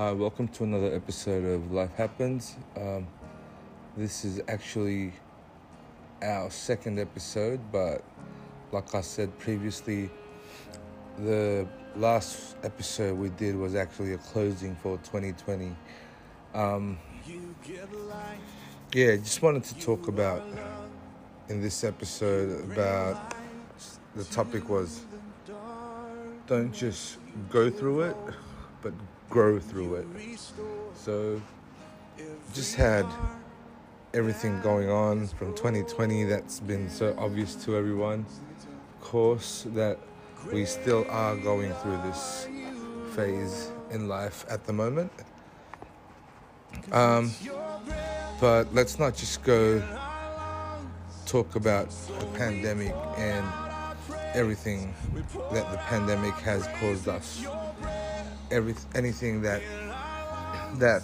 Hi, welcome to another episode of Life Happens. Um, this is actually our second episode, but like I said previously, the last episode we did was actually a closing for 2020. Um, yeah, just wanted to talk about in this episode about the topic was don't just go through it, but grow through it. So, just had everything going on from 2020 that's been so obvious to everyone. Of course, that we still are going through this phase in life at the moment. Um, but let's not just go talk about the pandemic and everything that the pandemic has caused us. Every anything that that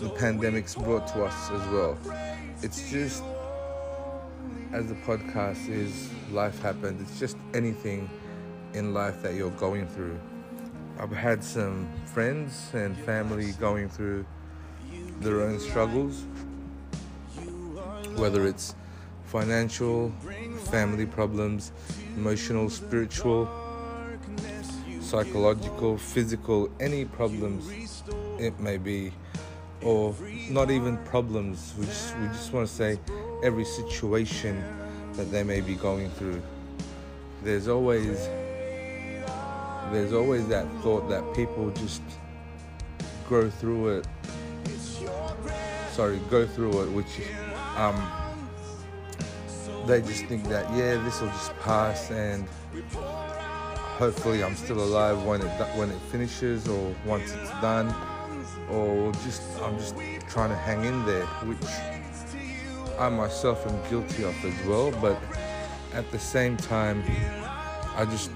the pandemic's brought to us as well. It's just as the podcast is life happened. It's just anything in life that you're going through. I've had some friends and family going through their own struggles, whether it's financial, family problems, emotional, spiritual, psychological, physical, any problems it may be, or not even problems. We just, we just want to say every situation that they may be going through. There's always there's always that thought that people just grow through it. Sorry, go through it, which um, they just think that yeah, this will just pass, and hopefully I'm still alive when it when it finishes or once it's done, or just I'm just trying to hang in there, which I myself am guilty of as well. But at the same time, I just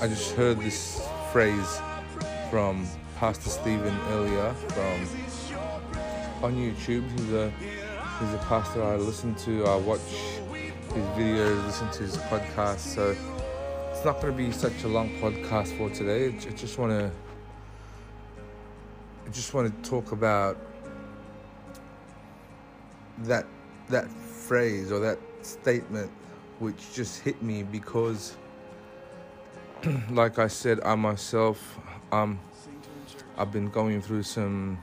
I just heard this phrase from Pastor Stephen earlier from on YouTube. He's a he's a pastor I listen to. I watch his videos, listen to his podcast. So it's not going to be such a long podcast for today. I just want to I just want to talk about that that phrase or that statement which just hit me because like I said, I myself, um, I've been going through some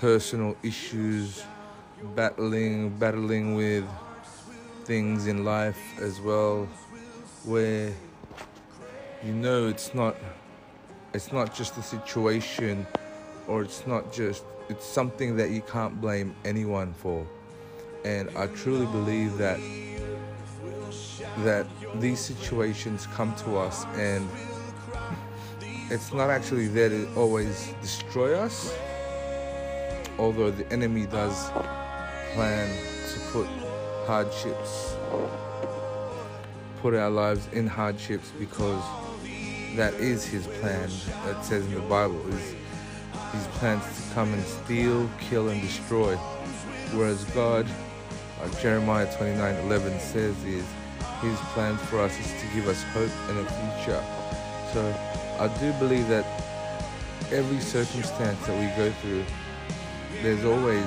personal issues, battling, battling with things in life as well, where you know it's not, it's not just a situation, or it's not just, it's something that you can't blame anyone for, and I truly believe that that these situations come to us and it's not actually there to always destroy us although the enemy does plan to put hardships put our lives in hardships because that is his plan that says in the bible is his plans to come and steal kill and destroy whereas god like jeremiah 29 11 says is his plan for us is to give us hope and a future. So I do believe that every circumstance that we go through, there's always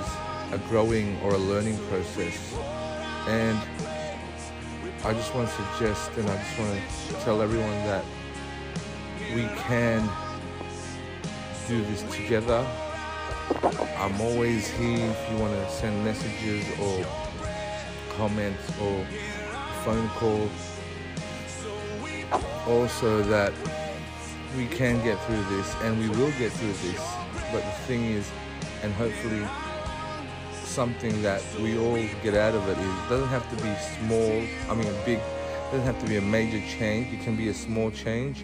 a growing or a learning process. And I just want to suggest and I just want to tell everyone that we can do this together. I'm always here if you want to send messages or comments or phone calls. Also, that we can get through this and we will get through this. But the thing is, and hopefully, something that we all get out of it it doesn't have to be small. I mean, a big. It doesn't have to be a major change. It can be a small change,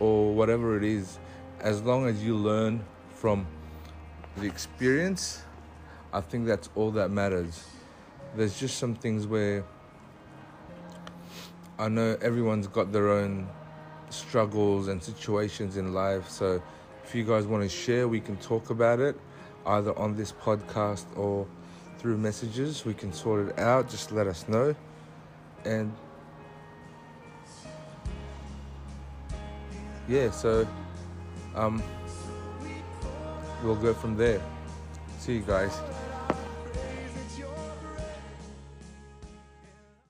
or whatever it is. As long as you learn from the experience, I think that's all that matters. There's just some things where I know everyone's got their own struggles and situations in life. So if you guys want to share, we can talk about it either on this podcast or through messages. We can sort it out. Just let us know. And yeah, so um, we'll go from there. See you guys.